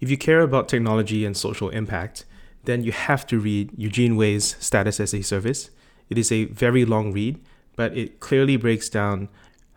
If you care about technology and social impact, then you have to read Eugene Wei's Status as a Service. It is a very long read, but it clearly breaks down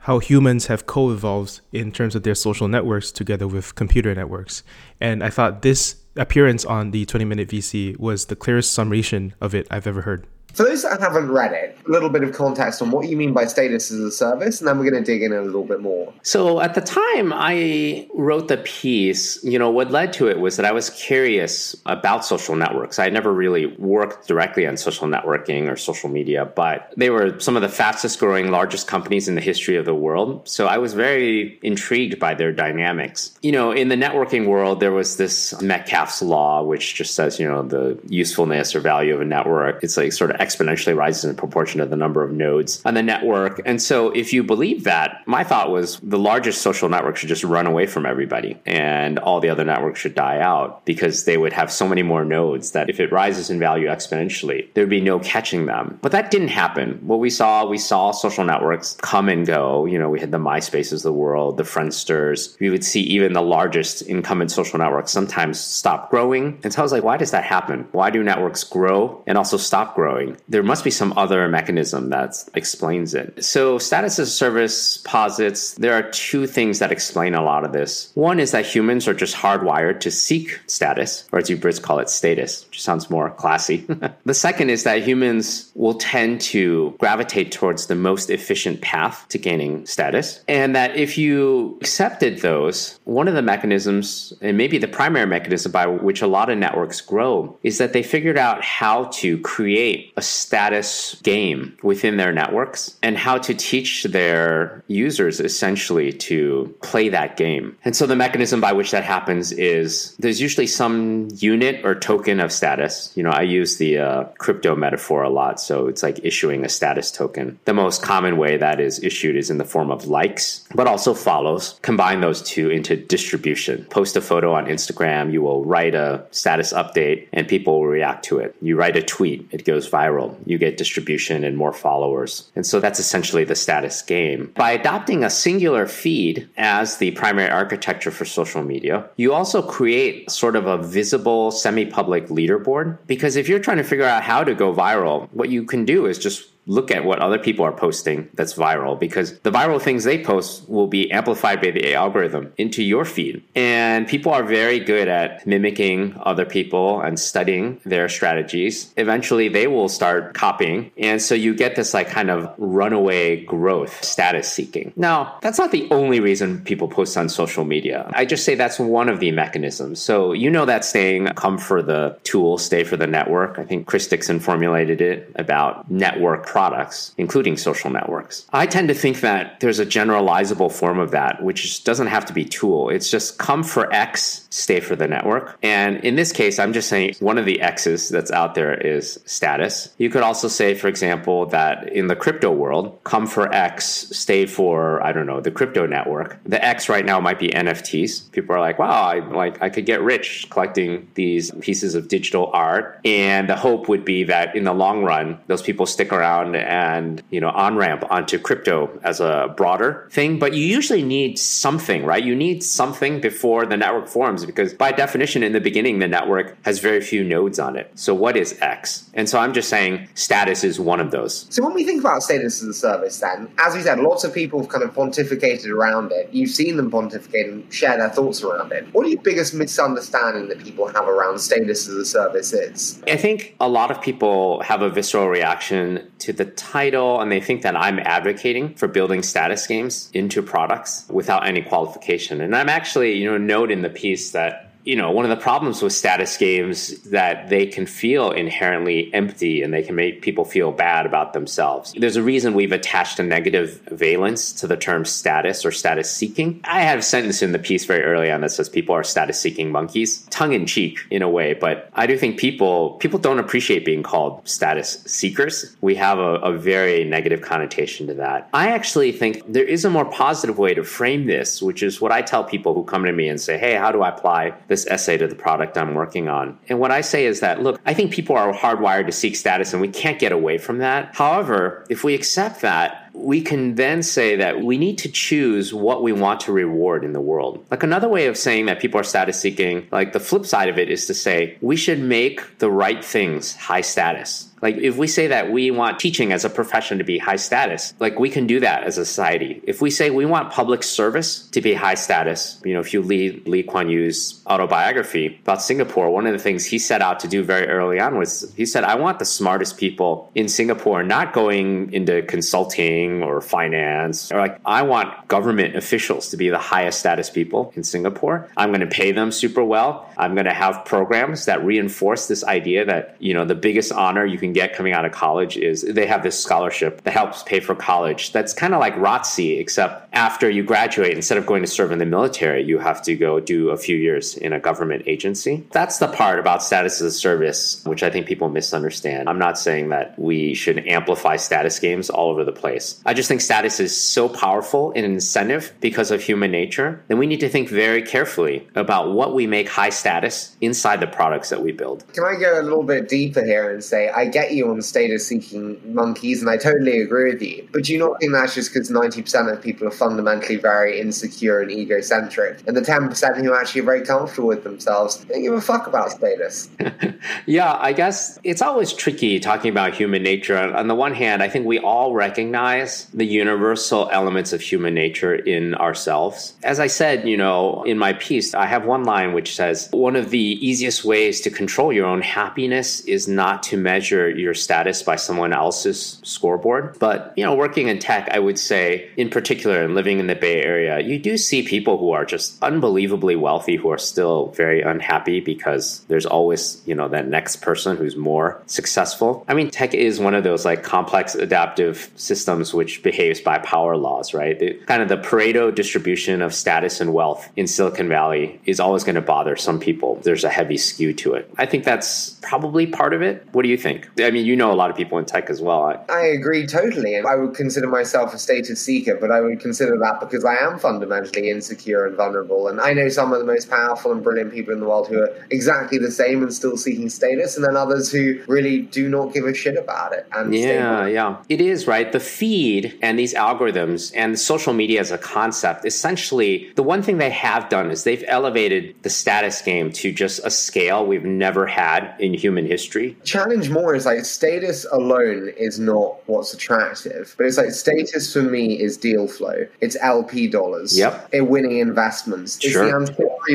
how humans have co evolved in terms of their social networks together with computer networks. And I thought this appearance on the 20 Minute VC was the clearest summation of it I've ever heard. For those that haven't read it, a little bit of context on what you mean by status as a service, and then we're going to dig in a little bit more. So at the time I wrote the piece, you know, what led to it was that I was curious about social networks. I never really worked directly on social networking or social media, but they were some of the fastest growing, largest companies in the history of the world. So I was very intrigued by their dynamics. You know, in the networking world, there was this Metcalfe's law, which just says, you know, the usefulness or value of a network. It's like sort of exponentially rises in proportion to the number of nodes on the network. And so if you believe that, my thought was the largest social network should just run away from everybody and all the other networks should die out because they would have so many more nodes that if it rises in value exponentially, there'd be no catching them. But that didn't happen. What we saw, we saw social networks come and go. You know, we had the MySpaces of the world, the Friendsters. We would see even the largest incumbent social networks sometimes stop growing. And so I was like, why does that happen? Why do networks grow and also stop growing? There must be some other mechanism that explains it. So, status as a service posits there are two things that explain a lot of this. One is that humans are just hardwired to seek status, or as you Brits call it, status, which sounds more classy. the second is that humans will tend to gravitate towards the most efficient path to gaining status. And that if you accepted those, one of the mechanisms, and maybe the primary mechanism by which a lot of networks grow, is that they figured out how to create a status game within their networks and how to teach their users essentially to play that game. And so the mechanism by which that happens is there's usually some unit or token of status. You know, I use the uh, crypto metaphor a lot. So it's like issuing a status token. The most common way that is issued is in the form of likes, but also follows. Combine those two into distribution. Post a photo on Instagram, you will write a status update and people will react to it. You write a tweet, it goes viral viral, you get distribution and more followers. And so that's essentially the status game. By adopting a singular feed as the primary architecture for social media, you also create sort of a visible semi public leaderboard. Because if you're trying to figure out how to go viral, what you can do is just look at what other people are posting that's viral because the viral things they post will be amplified by the algorithm into your feed. And people are very good at mimicking other people and studying their strategies. Eventually, they will start copying. And so you get this like kind of runaway growth status seeking. Now, that's not the only reason people post on social media. I just say that's one of the mechanisms. So you know that saying, come for the tool, stay for the network. I think Chris Dixon formulated it about network products, including social networks. I tend to think that there's a generalizable form of that, which doesn't have to be tool. It's just come for X, stay for the network. And in this case, I'm just saying one of the X's that's out there is status. You could also say, for example, that in the crypto world, come for X, stay for, I don't know, the crypto network. The X right now might be NFTs. People are like, wow, I like I could get rich collecting these pieces of digital art. And the hope would be that in the long run, those people stick around and you know on ramp onto crypto as a broader thing. But you usually need something right? You need something before the network forms because by definition in the beginning the network has very few nodes on it. So what is x? And so i'm just saying status is one of those. So when we think about status as a service then as we said lots of people have kind of pontificated around it. You've seen them pontificate and share their thoughts around it. What are your biggest misunderstanding that people have around status as a service is? I think a lot of people have a visceral reaction to the title and they think that I'm advocating for building status games into products without any qualification. And I'm actually, you know, note in the piece that you know, one of the problems with status games that they can feel inherently empty and they can make people feel bad about themselves. There's a reason we've attached a negative valence to the term status or status seeking. I have a sentence in the piece very early on that says people are status seeking monkeys, tongue in cheek in a way, but I do think people people don't appreciate being called status seekers. We have a, a very negative connotation to that. I actually think there is a more positive way to frame this, which is what I tell people who come to me and say, "Hey, how do I apply this essay to the product I'm working on. And what I say is that, look, I think people are hardwired to seek status and we can't get away from that. However, if we accept that, we can then say that we need to choose what we want to reward in the world. Like another way of saying that people are status seeking, like the flip side of it is to say we should make the right things high status. Like if we say that we want teaching as a profession to be high status, like we can do that as a society. If we say we want public service to be high status, you know, if you read Lee Kuan Yew's autobiography about Singapore, one of the things he set out to do very early on was he said, I want the smartest people in Singapore not going into consulting or finance or like I want government officials to be the highest status people in Singapore. I'm going to pay them super well. I'm going to have programs that reinforce this idea that, you know, the biggest honor you can can get coming out of college is they have this scholarship that helps pay for college. That's kind of like ROTC, except after you graduate, instead of going to serve in the military, you have to go do a few years in a government agency. That's the part about status as a service, which I think people misunderstand. I'm not saying that we should amplify status games all over the place. I just think status is so powerful in an incentive because of human nature, and we need to think very carefully about what we make high status inside the products that we build. Can I go a little bit deeper here and say, I get get you on status seeking monkeys, and I totally agree with you. But do you not think that's just because 90% of people are fundamentally very insecure and egocentric? And the 10% who are actually very comfortable with themselves don't give a fuck about status. yeah, I guess it's always tricky talking about human nature. On the one hand, I think we all recognize the universal elements of human nature in ourselves. As I said, you know, in my piece, I have one line which says, one of the easiest ways to control your own happiness is not to measure your status by someone else's scoreboard. But, you know, working in tech, I would say, in particular, and living in the Bay Area, you do see people who are just unbelievably wealthy who are still very unhappy because there's always, you know, that next person who's more successful. I mean, tech is one of those like complex adaptive systems which behaves by power laws, right? Kind of the Pareto distribution of status and wealth in Silicon Valley is always going to bother some people. There's a heavy skew to it. I think that's probably part of it. What do you think? I mean, you know a lot of people in tech as well. I, I agree totally. I would consider myself a status seeker, but I would consider that because I am fundamentally insecure and vulnerable. And I know some of the most powerful and brilliant people in the world who are exactly the same and still seeking status, and then others who really do not give a shit about it. And yeah, yeah. It is, right? The feed and these algorithms and social media as a concept, essentially, the one thing they have done is they've elevated the status game to just a scale we've never had in human history. Challenge more is like status alone is not what's attractive, but it's like status for me is deal flow. It's LP dollars. Yep. It winning investments. It's sure. the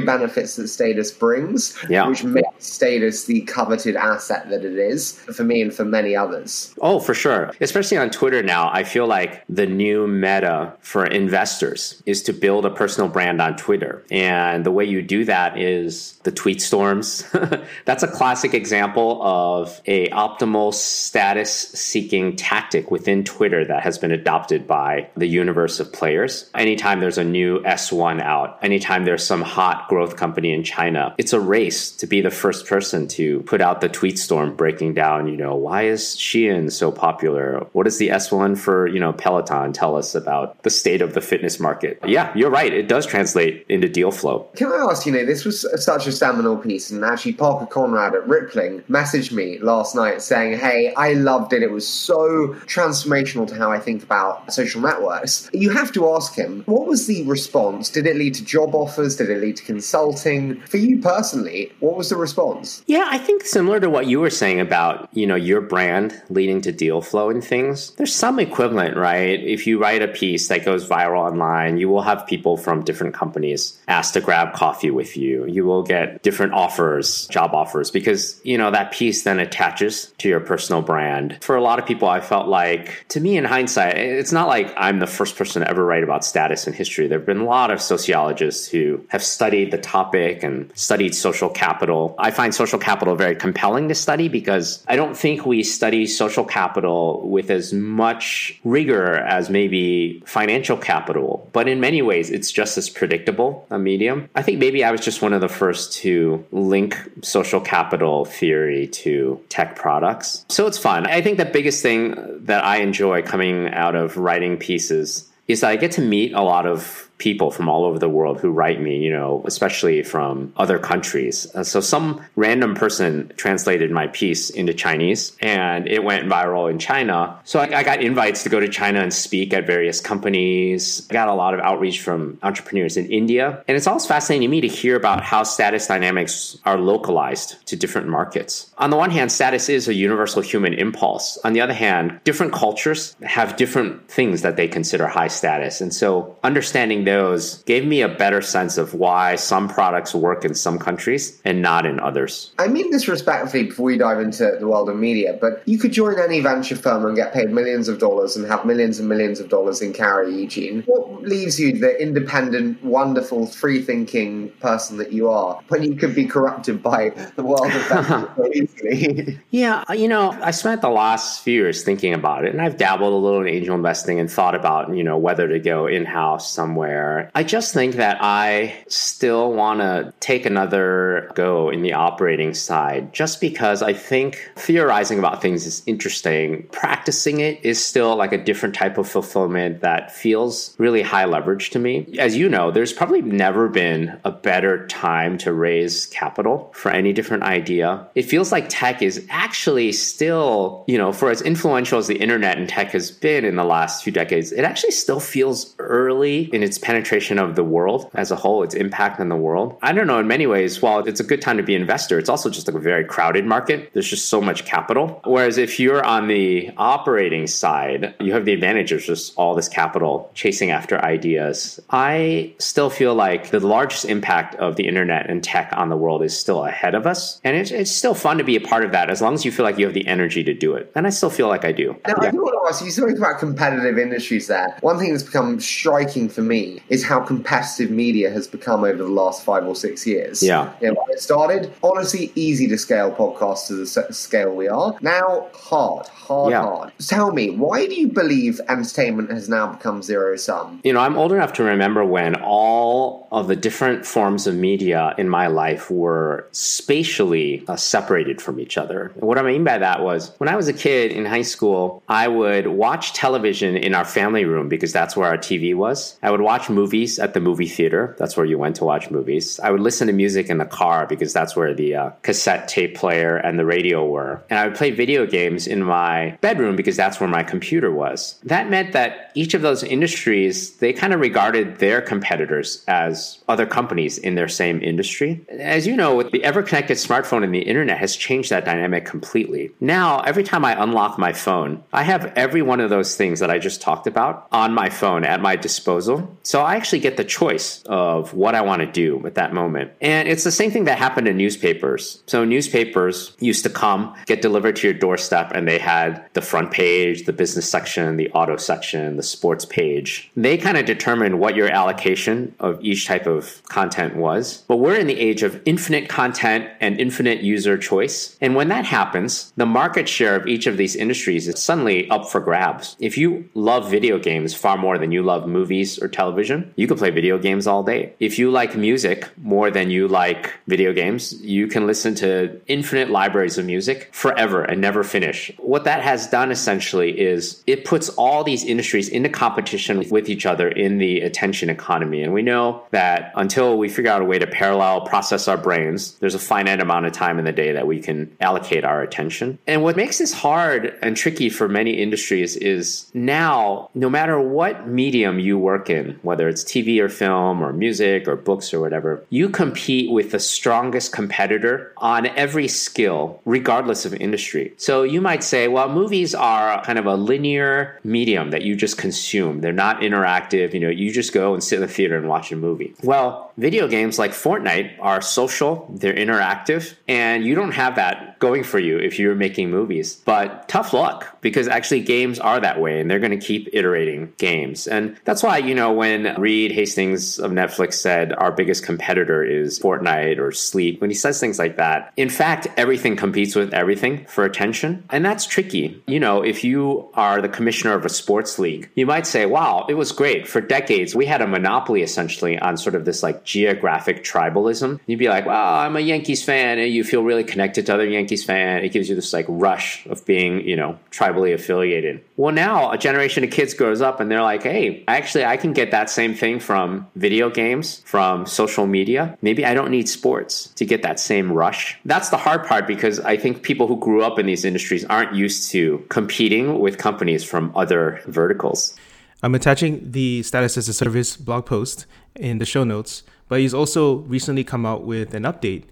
benefits that status brings, yeah. which makes status the coveted asset that it is for me and for many others. Oh, for sure. Especially on Twitter now, I feel like the new meta for investors is to build a personal brand on Twitter. And the way you do that is the tweet storms. That's a classic example of a optimal status seeking tactic within Twitter that has been adopted by the universe of players. Anytime there's a new S1 out, anytime there's some hot growth company in China, it's a race to be the first person to put out the tweet storm breaking down, you know, why is Shein so popular? What does the S1 for, you know, Peloton tell us about the state of the fitness market? Yeah, you're right. It does translate into deal flow. Can I ask, you know, this was such a seminal piece, and actually Parker Conrad at Rippling messaged me last night saying, hey, I loved it. It was so transformational to how I think about social networks. You have to ask him, what was the response? Did it lead to job offers? Did it lead to consulting? For you personally, what was the response? Yeah, I think similar to what you were saying about, you know, your brand leading to deal flow and things. There's some equivalent, right? If you write a piece that goes viral online, you will have people from different companies ask to grab coffee with you. You will get different offers, job offers, because, you know, that piece then attaches to your personal brand. For a lot of people, I felt like, to me in hindsight, it's not like I'm the first person to ever write about status in history. There have been a lot of sociologists who have studied the topic and studied social capital. I find social capital very compelling to study because I don't think we study social capital with as much rigor as maybe financial capital. But in many ways, it's just as predictable a medium. I think maybe I was just one of the first to link social capital theory to tech products. So it's fun. I think the biggest thing that I enjoy coming out of writing pieces is that I get to meet a lot of people from all over the world who write me, you know, especially from other countries. Uh, so some random person translated my piece into Chinese and it went viral in China. So I, I got invites to go to China and speak at various companies. I got a lot of outreach from entrepreneurs in India. And it's always fascinating to me to hear about how status dynamics are localized to different markets. On the one hand, status is a universal human impulse. On the other hand, different cultures have different things that they consider high status. And so understanding those gave me a better sense of why some products work in some countries and not in others. I mean this respectfully before we dive into the world of media, but you could join any venture firm and get paid millions of dollars and have millions and millions of dollars in carry, Eugene. What leaves you the independent, wonderful, free thinking person that you are when you could be corrupted by the world of venture so easily? yeah, uh, you know, I spent the last few years thinking about it and I've dabbled a little in angel investing and thought about, you know, whether to go in house somewhere. I just think that I still want to take another go in the operating side just because I think theorizing about things is interesting. Practicing it is still like a different type of fulfillment that feels really high leverage to me. As you know, there's probably never been a better time to raise capital for any different idea. It feels like tech is actually still, you know, for as influential as the internet and tech has been in the last few decades, it actually still feels early in its penetration of the world as a whole, its impact on the world. I don't know, in many ways, while it's a good time to be an investor, it's also just like a very crowded market. There's just so much capital. Whereas if you're on the operating side, you have the advantage of just all this capital chasing after ideas. I still feel like the largest impact of the internet and tech on the world is still ahead of us. And it's, it's still fun to be a part of that as long as you feel like you have the energy to do it. And I still feel like I do. Now, yeah. I do want to ask you talking about competitive industries there. One thing that's become striking for me is how competitive media has become over the last five or six years. Yeah. You know, when it started, honestly, easy to scale podcasts to the scale we are. Now, hard, hard, yeah. hard. Tell me, why do you believe entertainment has now become zero sum? You know, I'm old enough to remember when all of the different forms of media in my life were spatially uh, separated from each other. And what I mean by that was when I was a kid in high school, I would watch television in our family room because that's where our TV was. I would watch movies at the movie theater. That's where you went to watch movies. I would listen to music in the car because that's where the uh, cassette tape player and the radio were. And I would play video games in my bedroom because that's where my computer was. That meant that each of those industries, they kind of regarded their competitors as other companies in their same industry. As you know, with the ever connected smartphone and the internet has changed that dynamic completely. Now, every time I unlock my phone, I have every one of those things that I just talked about on my phone at my disposal. So I actually get the choice of what I want to do at that moment. And it's the same thing that happened in newspapers. So newspapers used to come, get delivered to your doorstep, and they had the front page, the business section, the auto section, the sports page. They kind of determined what your allocation of each type of content was. But we're in the age of infinite content and infinite user choice. And when that happens, the market share of each of these industries is suddenly up for grabs. If you love video games far more than you love movies or television, you could play video games all day. If you like music more than you like video games, you can listen to infinite libraries of music forever and never finish. What that has done essentially is it puts all these industries into competition with each other in the attention economy. And we know that until we figure out a way to parallel process our brains, there's a finite amount of time in the day that we can allocate our attention. And what makes this hard and tricky for many industries is now, no matter what medium you work in, whether it's TV or film or music or books or whatever, you compete with the strongest competitor on every skill, regardless of industry. So you might say, well, movies are kind of a linear medium that you just consume. They're not interactive. You know, you just go and sit in the theater and watch a movie. Well, video games like Fortnite are social, they're interactive, and you don't have that going for you if you're making movies. But tough luck because actually games are that way and they're going to keep iterating games. And that's why, you know, when Reed Hastings of Netflix said our biggest competitor is Fortnite or sleep, when he says things like that, in fact, everything competes with everything for attention. And that's tricky. You know, if you are the commissioner of a sports league, you might say, wow, it was great. For decades, we had a monopoly essentially on sort of this like geographic tribalism. You'd be like, wow, I'm a Yankees fan. And you feel really connected to other Yankees fan. It gives you this like rush of being, you know, tribally affiliated. Well, now a generation of kids grows up and they're like, hey, actually, I can get that same thing from video games, from social media. Maybe I don't need sports to get that same rush. That's the hard part because I think people who grew up in these industries aren't used to competing with companies from other verticals. I'm attaching the status as a service blog post in the show notes, but he's also recently come out with an update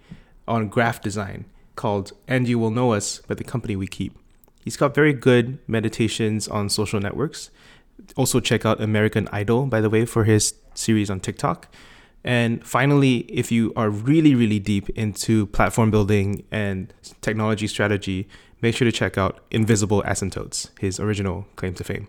on graph design called And You Will Know Us by the Company We Keep. He's got very good meditations on social networks. Also, check out American Idle, by the way, for his series on TikTok. And finally, if you are really, really deep into platform building and technology strategy, make sure to check out Invisible Asymptotes, his original claim to fame.